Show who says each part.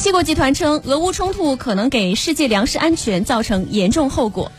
Speaker 1: 七国集团称俄乌冲突可能给世界粮食安全造成严重后果。